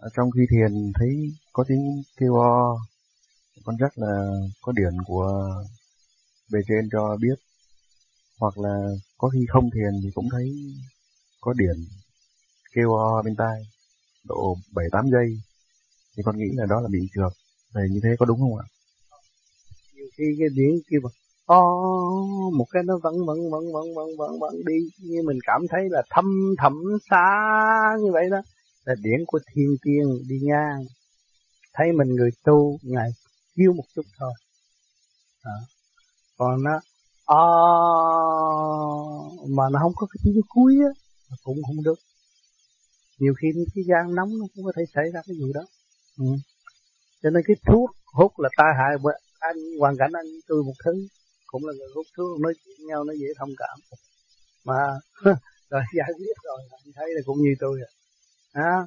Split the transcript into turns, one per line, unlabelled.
ở trong khi thiền thấy có tiếng kêu o, con rất là có điển của bề trên cho biết. Hoặc là có khi không thiền thì cũng thấy có điển kêu o bên tai, độ bảy tám giây. Thì con nghĩ là đó là bị trượt. Về như thế có đúng không ạ?
Nhiều khi cái điển kêu mà o, một cái nó vẫn vẫn vẫn vẫn vẫn vẫn vẫn đi. Như mình cảm thấy là thâm thẳm, xa như vậy đó là điển của thiên tiên đi ngang. Thấy mình người tu ngài kêu một chút thôi. À. còn nó à, mà nó không có cái tiếng cuối á cũng không được. Nhiều khi cái gian nóng nó cũng có thể xảy ra cái vụ đó. Ừ. cho nên cái thuốc hút là tai hại anh hoàn cảnh anh tôi một thứ cũng là người hút thuốc nói chuyện nhau nó dễ thông cảm. Mà rồi giải quyết rồi anh thấy là cũng như tôi rồi à